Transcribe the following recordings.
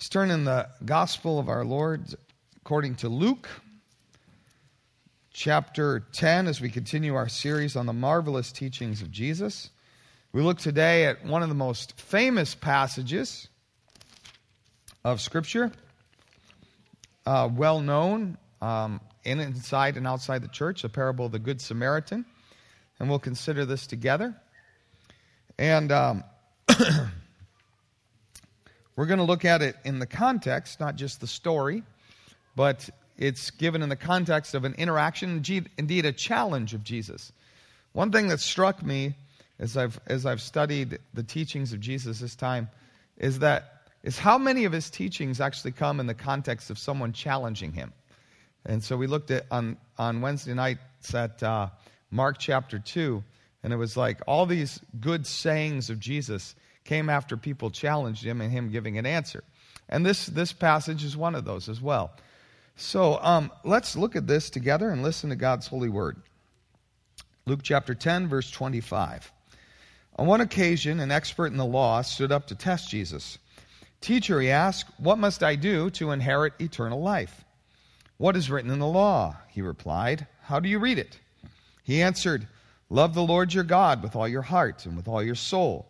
Let's turn in the Gospel of our Lord according to Luke, chapter 10, as we continue our series on the marvelous teachings of Jesus. We look today at one of the most famous passages of Scripture, uh, well known um, in inside and outside the church, the parable of the Good Samaritan. And we'll consider this together. And um, We're going to look at it in the context, not just the story, but it's given in the context of an interaction, indeed a challenge of Jesus. One thing that struck me as I've, as I've studied the teachings of Jesus this time is that is how many of his teachings actually come in the context of someone challenging him. And so we looked at on, on Wednesday nights at uh, Mark chapter 2, and it was like all these good sayings of Jesus came after people challenged him and him giving an answer. And this, this passage is one of those as well. So um, let's look at this together and listen to God's holy word. Luke chapter 10, verse 25. On one occasion, an expert in the law stood up to test Jesus. Teacher, he asked, What must I do to inherit eternal life? What is written in the law? He replied, How do you read it? He answered, Love the Lord your God with all your heart and with all your soul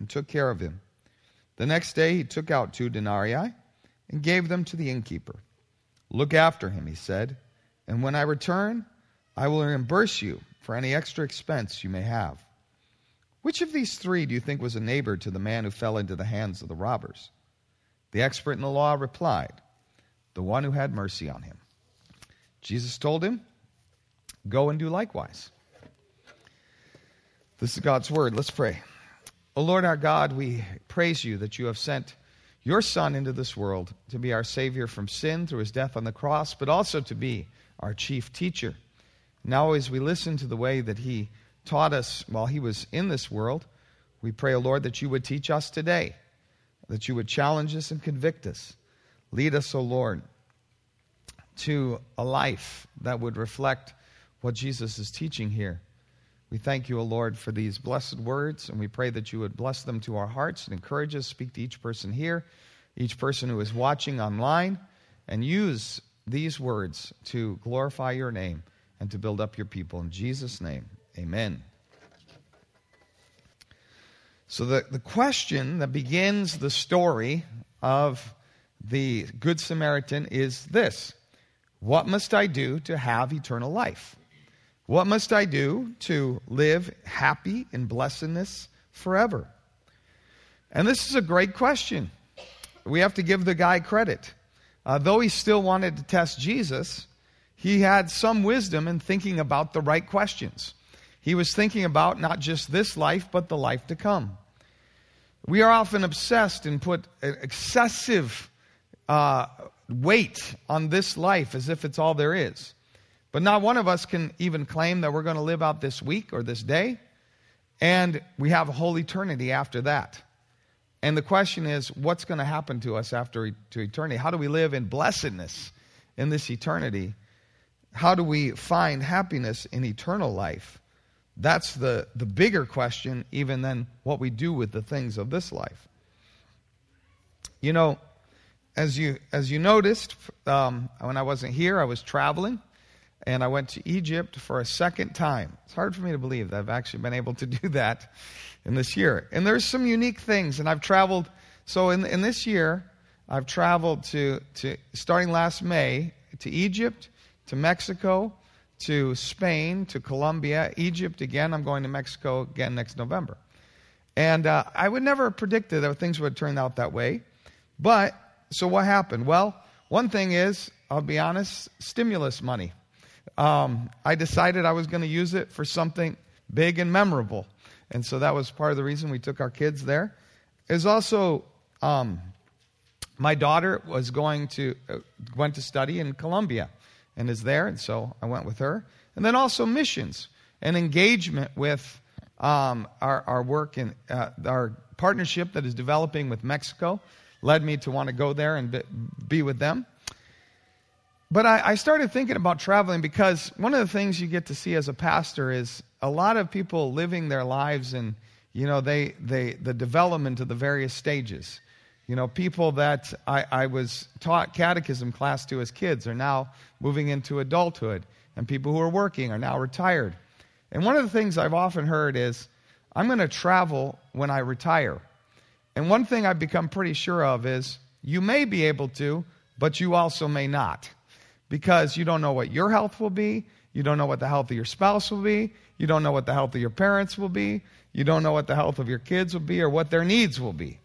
and took care of him. The next day he took out two denarii and gave them to the innkeeper. Look after him, he said, and when I return, I will reimburse you for any extra expense you may have. Which of these three do you think was a neighbor to the man who fell into the hands of the robbers? The expert in the law replied, The one who had mercy on him. Jesus told him, Go and do likewise. This is God's word. Let's pray. O Lord our God, we praise you that you have sent your Son into this world to be our Savior from sin through his death on the cross, but also to be our chief teacher. Now, as we listen to the way that he taught us while he was in this world, we pray, O Lord, that you would teach us today, that you would challenge us and convict us. Lead us, O Lord, to a life that would reflect what Jesus is teaching here. We thank you, O Lord, for these blessed words, and we pray that you would bless them to our hearts and encourage us. Speak to each person here, each person who is watching online, and use these words to glorify your name and to build up your people. In Jesus' name, amen. So, the, the question that begins the story of the Good Samaritan is this What must I do to have eternal life? What must I do to live happy in blessedness forever? And this is a great question. We have to give the guy credit. Uh, though he still wanted to test Jesus, he had some wisdom in thinking about the right questions. He was thinking about not just this life, but the life to come. We are often obsessed and put excessive uh, weight on this life as if it's all there is. But not one of us can even claim that we're going to live out this week or this day. And we have a whole eternity after that. And the question is, what's going to happen to us after to eternity? How do we live in blessedness in this eternity? How do we find happiness in eternal life? That's the, the bigger question, even than what we do with the things of this life. You know, as you as you noticed, um, when I wasn't here, I was traveling and I went to Egypt for a second time. It's hard for me to believe that I've actually been able to do that in this year. And there's some unique things, and I've traveled. So in, in this year, I've traveled to, to starting last May to Egypt, to Mexico, to Spain, to Colombia, Egypt again. I'm going to Mexico again next November. And uh, I would never have predicted that things would turn out that way. But, so what happened? Well, one thing is, I'll be honest, stimulus money. Um, I decided I was going to use it for something big and memorable. And so that was part of the reason we took our kids there. It was also um, my daughter was going to uh, went to study in Colombia and is there, and so I went with her. And then also missions and engagement with um, our, our work and uh, our partnership that is developing with Mexico led me to want to go there and be, be with them. But I, I started thinking about traveling because one of the things you get to see as a pastor is a lot of people living their lives and you know they, they the development of the various stages. You know people that I, I was taught catechism class to as kids are now moving into adulthood and people who are working are now retired. And one of the things i've often heard is i'm going to travel when i retire. And one thing i've become pretty sure of is you may be able to but you also may not because you don't know what your health will be you don't know what the health of your spouse will be. You don't know what the health of your parents will be. You don't know what the health of your kids will be or what their needs will be.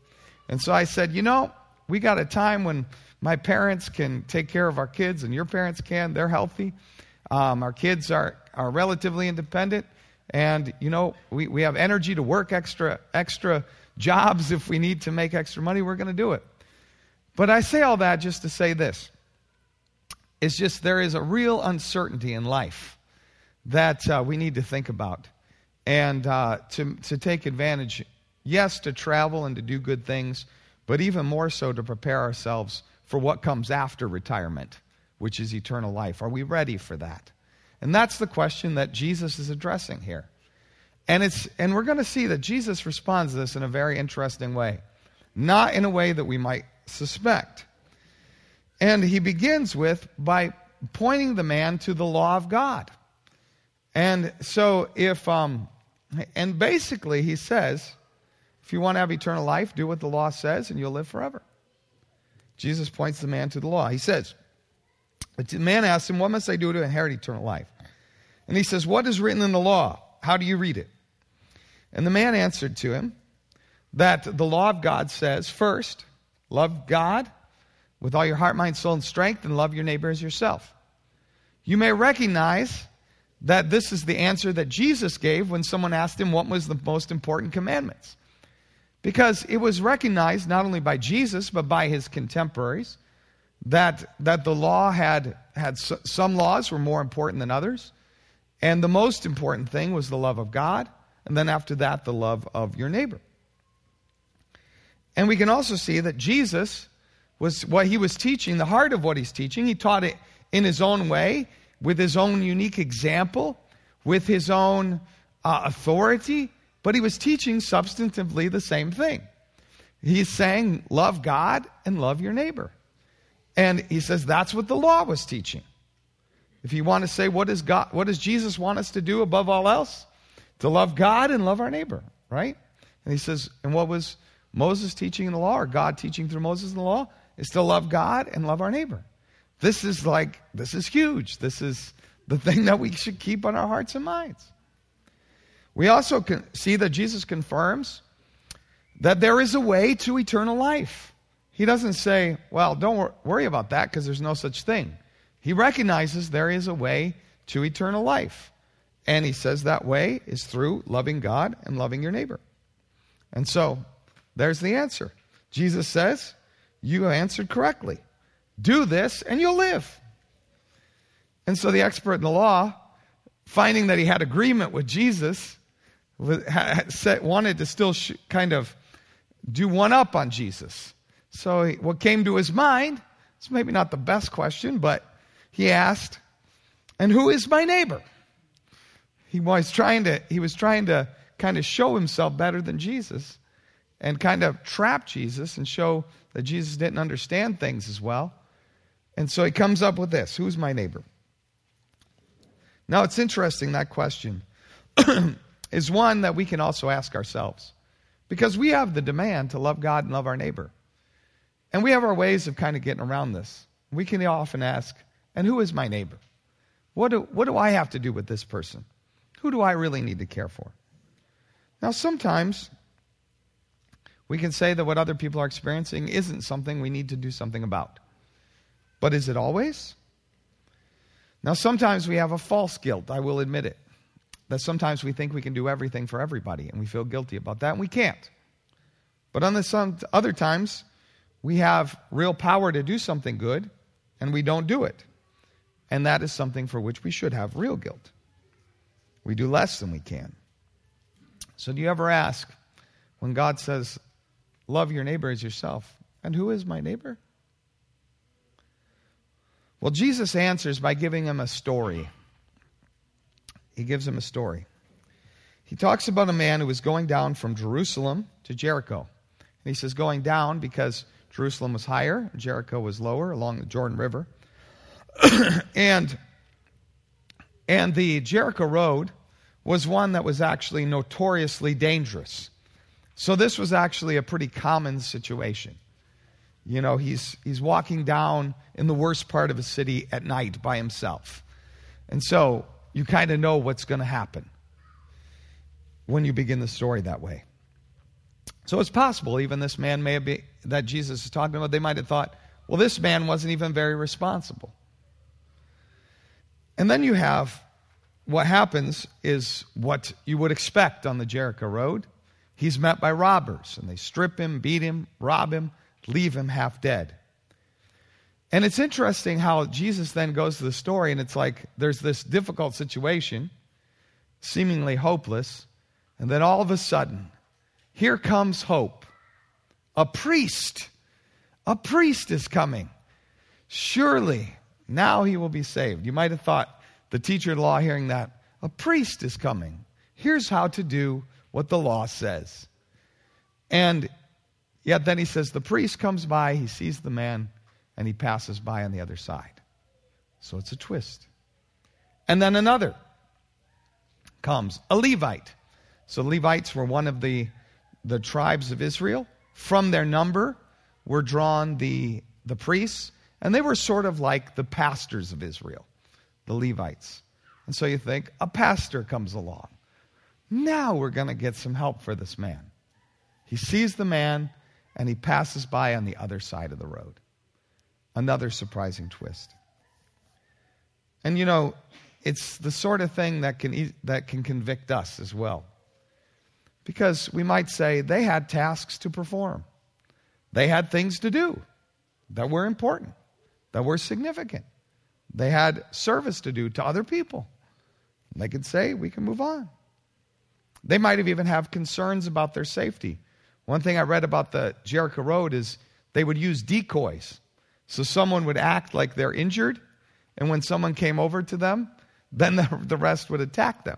And so I said, you know, we got a time when my parents can take care of our kids and your parents can. They're healthy. Um, our kids are, are relatively independent. And, you know, we, we have energy to work extra, extra jobs if we need to make extra money. We're going to do it. But I say all that just to say this it's just there is a real uncertainty in life that uh, we need to think about and uh, to, to take advantage, yes, to travel and to do good things, but even more so to prepare ourselves for what comes after retirement, which is eternal life. Are we ready for that? And that's the question that Jesus is addressing here. And, it's, and we're going to see that Jesus responds to this in a very interesting way, not in a way that we might suspect. And he begins with by pointing the man to the law of God. And so if um and basically he says, if you want to have eternal life, do what the law says and you'll live forever. Jesus points the man to the law. He says, the man asks him, What must I do to inherit eternal life? And he says, What is written in the law? How do you read it? And the man answered to him that the law of God says, First, love God with all your heart, mind, soul, and strength, and love your neighbor as yourself. You may recognize that this is the answer that Jesus gave when someone asked him what was the most important commandments. Because it was recognized not only by Jesus, but by his contemporaries that, that the law had, had some laws were more important than others. And the most important thing was the love of God. And then after that, the love of your neighbor. And we can also see that Jesus was what he was teaching, the heart of what he's teaching. He taught it in his own way, with his own unique example, with his own uh, authority, but he was teaching substantively the same thing. He's saying, love God and love your neighbor. And he says that's what the law was teaching. If you want to say, what, is God, what does Jesus want us to do above all else? To love God and love our neighbor, right? And he says, and what was Moses teaching in the law, or God teaching through Moses in the law? Is to love God and love our neighbor. This is like, this is huge. This is the thing that we should keep on our hearts and minds. We also can see that Jesus confirms that there is a way to eternal life. He doesn't say, well, don't worry about that because there's no such thing. He recognizes there is a way to eternal life. And he says that way is through loving God and loving your neighbor. And so there's the answer. Jesus says, you answered correctly. Do this and you'll live. And so the expert in the law, finding that he had agreement with Jesus, wanted to still kind of do one up on Jesus. So what came to his mind, it's maybe not the best question, but he asked, and who is my neighbor? He was trying to, he was trying to kind of show himself better than Jesus and kind of trap Jesus and show that Jesus didn't understand things as well. And so he comes up with this Who's my neighbor? Now, it's interesting that question is one that we can also ask ourselves because we have the demand to love God and love our neighbor. And we have our ways of kind of getting around this. We can often ask, and who is my neighbor? What do, what do I have to do with this person? Who do I really need to care for? Now, sometimes we can say that what other people are experiencing isn't something we need to do something about. But is it always? Now, sometimes we have a false guilt, I will admit it. That sometimes we think we can do everything for everybody, and we feel guilty about that, and we can't. But on the some other times, we have real power to do something good, and we don't do it. And that is something for which we should have real guilt. We do less than we can. So, do you ever ask when God says, Love your neighbor as yourself, and who is my neighbor? Well, Jesus answers by giving him a story. He gives him a story. He talks about a man who was going down from Jerusalem to Jericho. And he says going down because Jerusalem was higher, Jericho was lower along the Jordan River. and, and the Jericho Road was one that was actually notoriously dangerous. So this was actually a pretty common situation. You know, he's, he's walking down in the worst part of a city at night by himself. And so you kind of know what's going to happen when you begin the story that way. So it's possible even this man may have been, that Jesus is talking about, they might have thought, well, this man wasn't even very responsible. And then you have what happens is what you would expect on the Jericho Road. He's met by robbers, and they strip him, beat him, rob him, leave him half dead. And it's interesting how Jesus then goes to the story, and it's like there's this difficult situation, seemingly hopeless, and then all of a sudden, here comes hope. A priest, a priest is coming. Surely now he will be saved. You might have thought the teacher of law hearing that, a priest is coming. Here's how to do what the law says. And Yet then he says, the priest comes by, he sees the man, and he passes by on the other side. So it's a twist. And then another comes, a Levite. So Levites were one of the, the tribes of Israel. From their number were drawn the, the priests, and they were sort of like the pastors of Israel, the Levites. And so you think, a pastor comes along. Now we're going to get some help for this man. He sees the man, and he passes by on the other side of the road. Another surprising twist. And you know, it's the sort of thing that can, that can convict us as well. Because we might say they had tasks to perform, they had things to do that were important, that were significant. They had service to do to other people. They could say, we can move on. They might have even have concerns about their safety. One thing I read about the Jericho Road is they would use decoys. So someone would act like they're injured, and when someone came over to them, then the, the rest would attack them.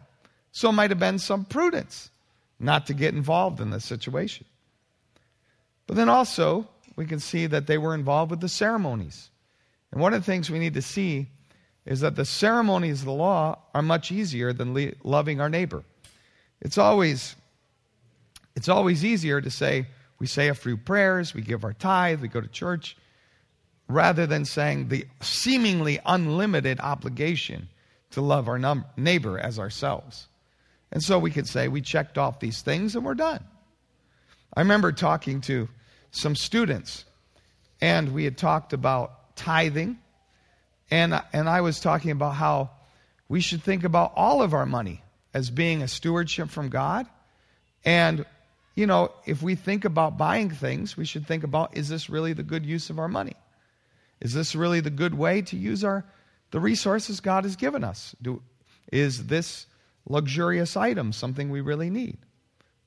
So it might have been some prudence not to get involved in this situation. But then also, we can see that they were involved with the ceremonies. And one of the things we need to see is that the ceremonies of the law are much easier than le- loving our neighbor. It's always it's always easier to say, we say a few prayers, we give our tithe, we go to church, rather than saying the seemingly unlimited obligation to love our num- neighbor as ourselves. And so we could say we checked off these things and we're done. I remember talking to some students, and we had talked about tithing, and, and I was talking about how we should think about all of our money as being a stewardship from God. And you know, if we think about buying things, we should think about is this really the good use of our money? Is this really the good way to use our the resources God has given us? Do, is this luxurious item something we really need?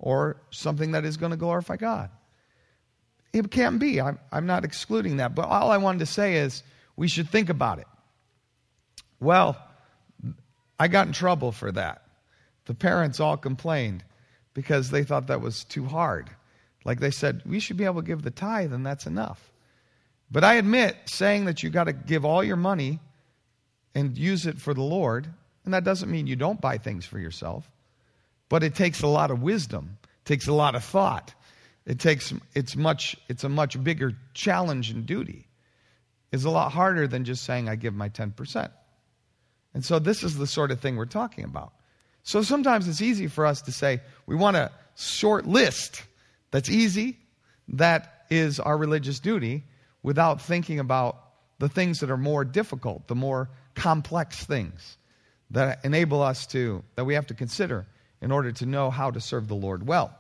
Or something that is going to glorify God? It can't be. I'm, I'm not excluding that. But all I wanted to say is we should think about it. Well, I got in trouble for that. The parents all complained because they thought that was too hard. Like they said, we should be able to give the tithe and that's enough. But I admit, saying that you got to give all your money and use it for the Lord, and that doesn't mean you don't buy things for yourself, but it takes a lot of wisdom, takes a lot of thought, it takes it's much it's a much bigger challenge and duty. It's a lot harder than just saying I give my 10%. And so this is the sort of thing we're talking about. So sometimes it's easy for us to say we want a short list that's easy, that is our religious duty, without thinking about the things that are more difficult, the more complex things that enable us to, that we have to consider in order to know how to serve the Lord well.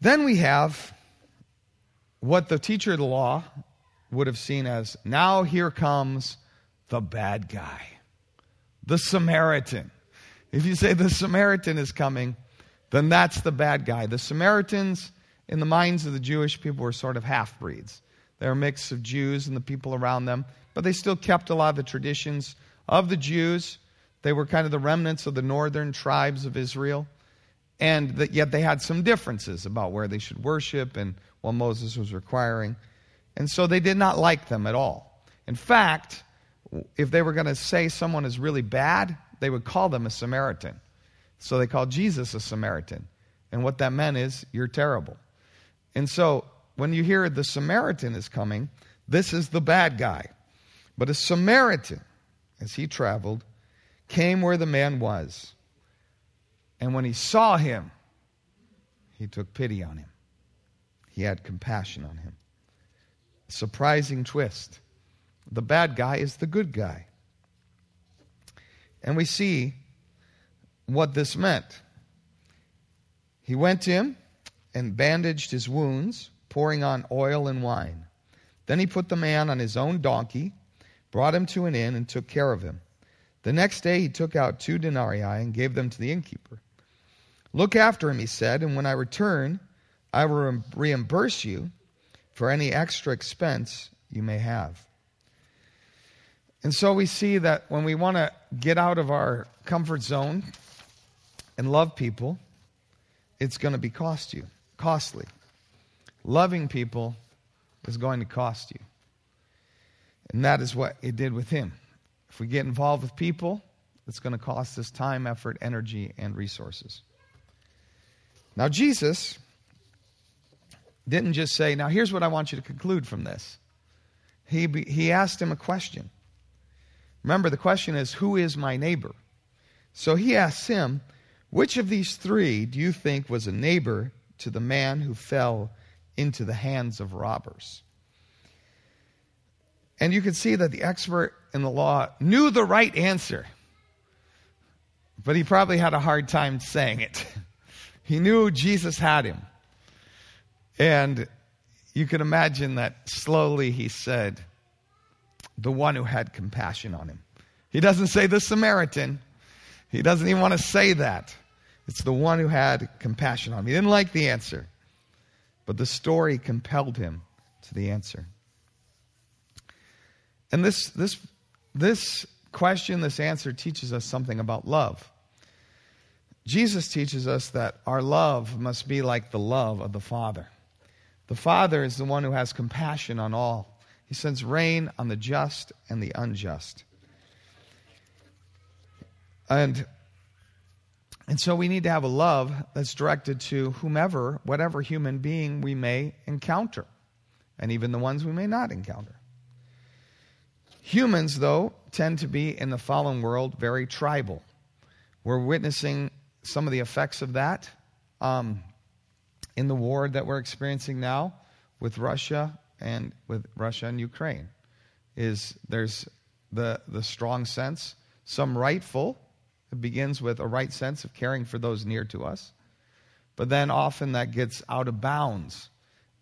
Then we have what the teacher of the law would have seen as now here comes the bad guy, the Samaritan. If you say the Samaritan is coming, then that's the bad guy. The Samaritans, in the minds of the Jewish people, were sort of half breeds. They're a mix of Jews and the people around them, but they still kept a lot of the traditions of the Jews. They were kind of the remnants of the northern tribes of Israel and that yet they had some differences about where they should worship and what Moses was requiring. And so they did not like them at all. In fact, if they were going to say someone is really bad, they would call them a Samaritan. So they called Jesus a Samaritan. And what that meant is, you're terrible. And so when you hear the Samaritan is coming, this is the bad guy. But a Samaritan, as he traveled, came where the man was. And when he saw him, he took pity on him. He had compassion on him. Surprising twist. The bad guy is the good guy. And we see what this meant. He went to him and bandaged his wounds, pouring on oil and wine. Then he put the man on his own donkey, brought him to an inn, and took care of him. The next day he took out two denarii and gave them to the innkeeper. Look after him, he said, and when I return, I will reimburse you for any extra expense you may have. And so we see that when we want to get out of our comfort zone and love people, it's going to be cost you, costly. Loving people is going to cost you. And that is what it did with him. If we get involved with people, it's going to cost us time, effort, energy, and resources. Now, Jesus didn't just say, Now, here's what I want you to conclude from this. He, he asked him a question. Remember, the question is, Who is my neighbor? So he asks him, Which of these three do you think was a neighbor to the man who fell into the hands of robbers? And you can see that the expert in the law knew the right answer, but he probably had a hard time saying it. He knew Jesus had him. And you can imagine that slowly he said, the one who had compassion on him. He doesn't say the Samaritan. He doesn't even want to say that. It's the one who had compassion on him. He didn't like the answer, but the story compelled him to the answer. And this, this, this question, this answer teaches us something about love. Jesus teaches us that our love must be like the love of the Father. The Father is the one who has compassion on all. He sends rain on the just and the unjust. And, and so we need to have a love that's directed to whomever, whatever human being we may encounter, and even the ones we may not encounter. Humans, though, tend to be in the fallen world very tribal. We're witnessing some of the effects of that um, in the war that we're experiencing now with Russia and with Russia and Ukraine. Is there's the the strong sense, some rightful. It begins with a right sense of caring for those near to us, but then often that gets out of bounds,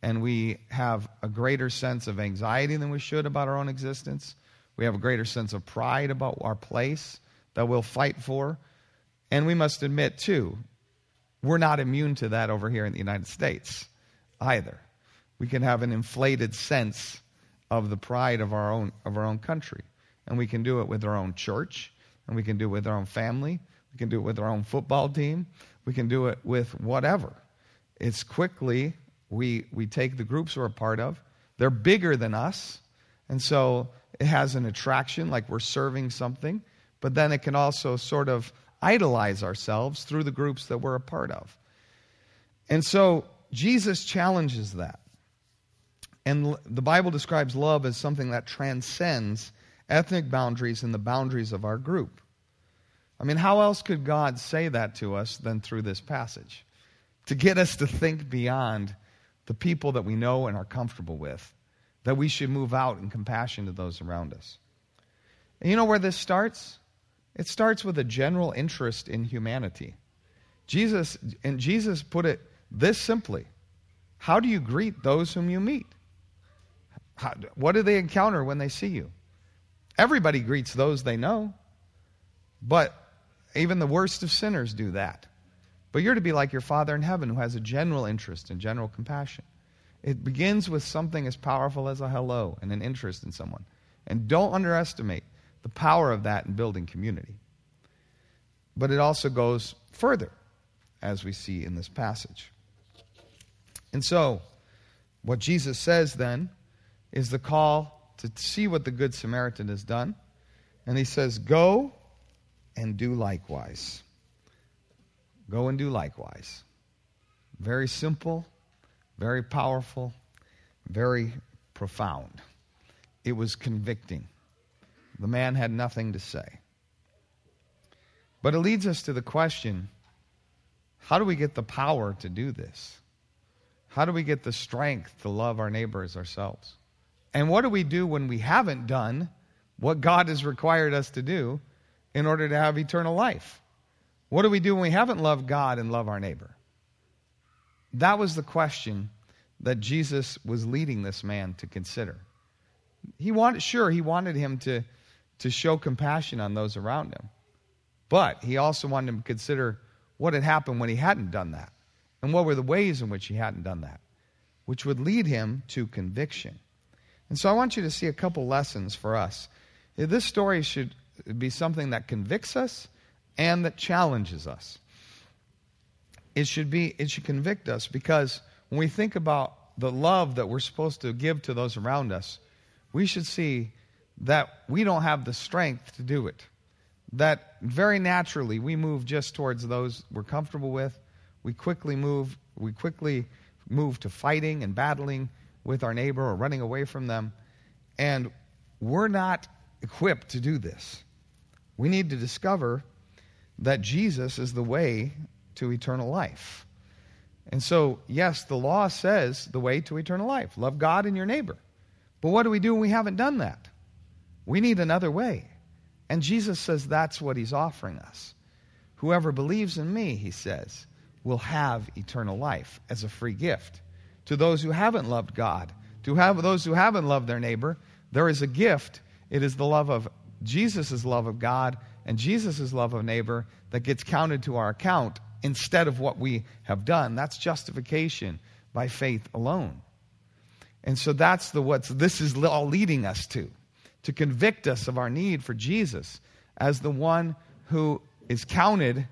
and we have a greater sense of anxiety than we should about our own existence. We have a greater sense of pride about our place that we'll fight for and we must admit, too, we're not immune to that over here in the United States either. We can have an inflated sense of the pride of our own, of our own country. And we can do it with our own church, and we can do it with our own family, we can do it with our own football team, we can do it with whatever. It's quickly, we, we take the groups we're a part of, they're bigger than us, and so it has an attraction, like we're serving something, but then it can also sort of idolize ourselves through the groups that we're a part of. And so Jesus challenges that. And the Bible describes love as something that transcends ethnic boundaries and the boundaries of our group. I mean, how else could God say that to us than through this passage? To get us to think beyond the people that we know and are comfortable with, that we should move out in compassion to those around us. And you know where this starts? It starts with a general interest in humanity. Jesus, and Jesus put it this simply How do you greet those whom you meet? How, what do they encounter when they see you? Everybody greets those they know, but even the worst of sinners do that. But you're to be like your Father in heaven who has a general interest and general compassion. It begins with something as powerful as a hello and an interest in someone. And don't underestimate the power of that in building community. But it also goes further, as we see in this passage. And so, what Jesus says then is the call to see what the Good Samaritan has done. And he says, Go and do likewise. Go and do likewise. Very simple, very powerful, very profound. It was convicting. The man had nothing to say. But it leads us to the question how do we get the power to do this? How do we get the strength to love our neighbors ourselves? And what do we do when we haven't done what God has required us to do in order to have eternal life? What do we do when we haven't loved God and love our neighbor? That was the question that Jesus was leading this man to consider. He wanted, sure, he wanted him to, to show compassion on those around him. But he also wanted him to consider what had happened when he hadn't done that. And what were the ways in which he hadn't done that, which would lead him to conviction. And so I want you to see a couple lessons for us. This story should be something that convicts us and that challenges us. It should be it should convict us because when we think about the love that we're supposed to give to those around us, we should see that we don't have the strength to do it. That very naturally we move just towards those we're comfortable with. We quickly move we quickly move to fighting and battling with our neighbor or running away from them. And we're not equipped to do this. We need to discover that Jesus is the way to eternal life. And so, yes, the law says the way to eternal life love God and your neighbor. But what do we do when we haven't done that? We need another way. And Jesus says that's what he's offering us. Whoever believes in me, he says, will have eternal life as a free gift. To those who haven't loved God, to have those who haven't loved their neighbor, there is a gift. It is the love of Jesus' love of God and Jesus' love of neighbor that gets counted to our account instead of what we have done. That's justification by faith alone. And so that's the what this is all leading us to, to convict us of our need for Jesus as the one who is counted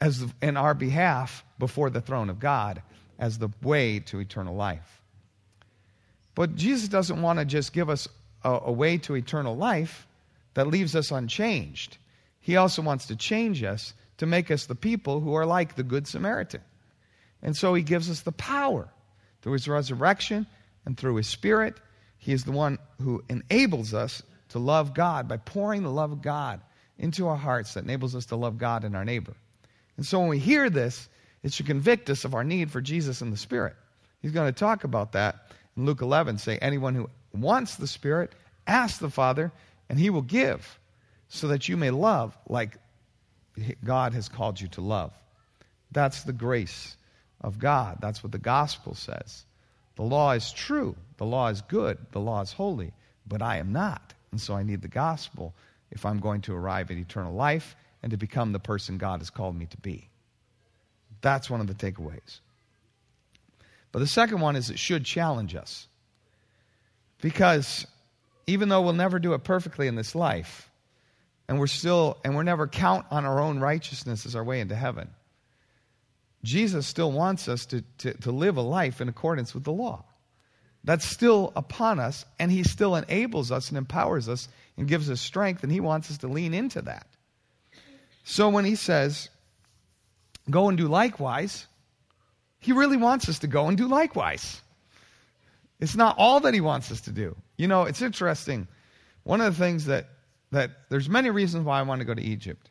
as in our behalf before the throne of God as the way to eternal life. But Jesus doesn't want to just give us a, a way to eternal life that leaves us unchanged. He also wants to change us to make us the people who are like the Good Samaritan. And so he gives us the power through his resurrection and through his spirit. He is the one who enables us to love God by pouring the love of God into our hearts that enables us to love God and our neighbor. And so when we hear this, it should convict us of our need for Jesus and the Spirit. He's going to talk about that in Luke 11, say, Anyone who wants the Spirit, ask the Father, and he will give, so that you may love like God has called you to love. That's the grace of God. That's what the gospel says. The law is true, the law is good, the law is holy, but I am not. And so I need the gospel if I'm going to arrive at eternal life and to become the person God has called me to be. That's one of the takeaways. But the second one is it should challenge us. Because even though we'll never do it perfectly in this life, and we're still, and we're never count on our own righteousness as our way into heaven, Jesus still wants us to, to, to live a life in accordance with the law. That's still upon us, and He still enables us and empowers us and gives us strength, and He wants us to lean into that. So when He says, Go and do likewise, He really wants us to go and do likewise. It's not all that he wants us to do. You know, it's interesting. One of the things that, that there's many reasons why I want to go to Egypt.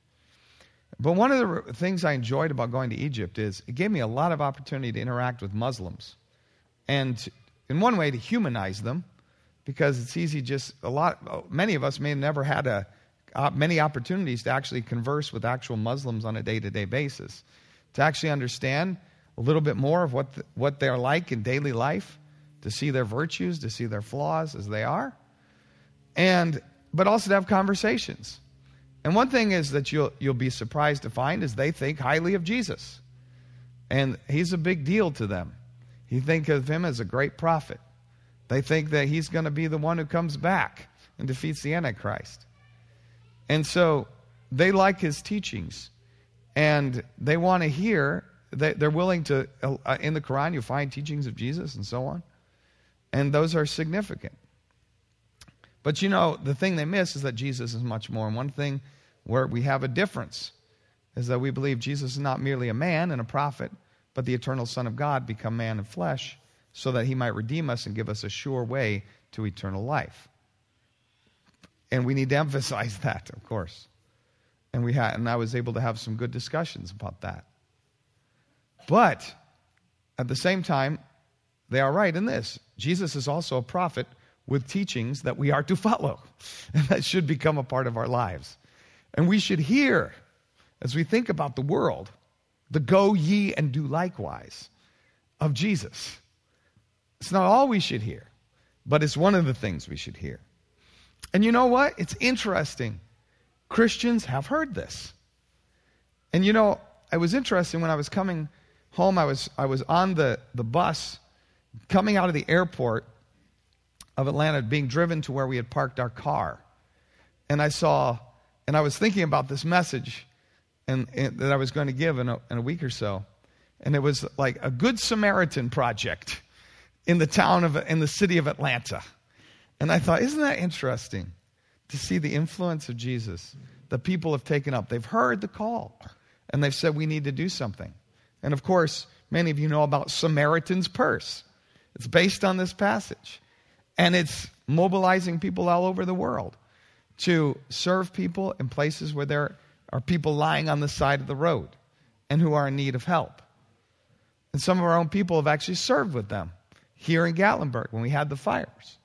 But one of the things I enjoyed about going to Egypt is it gave me a lot of opportunity to interact with Muslims. And in one way, to humanize them, because it's easy just a lot, many of us may have never had a, uh, many opportunities to actually converse with actual Muslims on a day to day basis, to actually understand a little bit more of what, the, what they're like in daily life, to see their virtues, to see their flaws as they are, and, but also to have conversations. And one thing is that you'll, you'll be surprised to find is they think highly of Jesus. And he's a big deal to them. He think of him as a great prophet. They think that he's going to be the one who comes back and defeats the Antichrist. And so they like his teachings. And they want to hear, they're willing to, uh, in the Quran, you find teachings of Jesus and so on. And those are significant. But you know, the thing they miss is that Jesus is much more. And one thing where we have a difference is that we believe Jesus is not merely a man and a prophet, but the eternal Son of God become man and flesh so that he might redeem us and give us a sure way to eternal life. And we need to emphasize that, of course. And we had, and I was able to have some good discussions about that. But at the same time, they are right in this. Jesus is also a prophet with teachings that we are to follow, and that should become a part of our lives. And we should hear, as we think about the world, the go ye and do likewise of Jesus. It's not all we should hear, but it's one of the things we should hear. And you know what? It's interesting. Christians have heard this. And you know, it was interesting when I was coming home, I was, I was on the, the bus coming out of the airport of Atlanta, being driven to where we had parked our car. And I saw, and I was thinking about this message and, and that I was going to give in a, in a week or so. And it was like a Good Samaritan project in the town of, in the city of Atlanta. And I thought, isn't that interesting to see the influence of Jesus that people have taken up? They've heard the call and they've said, we need to do something. And of course, many of you know about Samaritan's Purse. It's based on this passage. And it's mobilizing people all over the world to serve people in places where there are people lying on the side of the road and who are in need of help. And some of our own people have actually served with them here in Gatlinburg when we had the fires.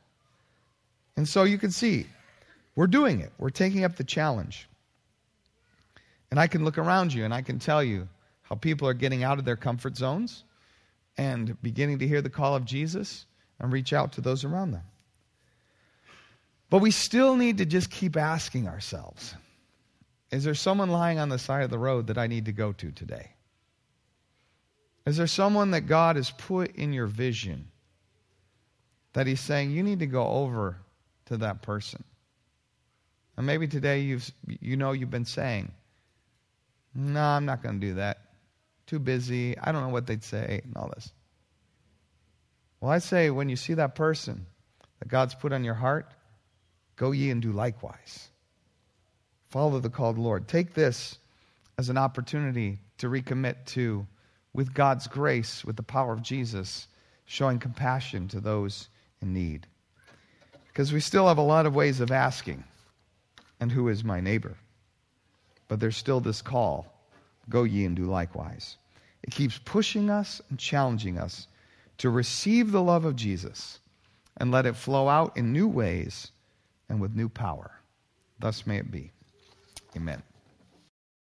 And so you can see, we're doing it. We're taking up the challenge. And I can look around you and I can tell you how people are getting out of their comfort zones and beginning to hear the call of Jesus and reach out to those around them. But we still need to just keep asking ourselves Is there someone lying on the side of the road that I need to go to today? Is there someone that God has put in your vision that He's saying, You need to go over to that person? And maybe today you've, you know you've been saying, No, I'm not going to do that too busy. I don't know what they'd say, and all this. Well, I say when you see that person that God's put on your heart, go ye and do likewise. Follow the called Lord. Take this as an opportunity to recommit to, with God's grace, with the power of Jesus, showing compassion to those in need. Because we still have a lot of ways of asking, and who is my neighbor? But there's still this call Go ye and do likewise. It keeps pushing us and challenging us to receive the love of Jesus and let it flow out in new ways and with new power. Thus may it be. Amen.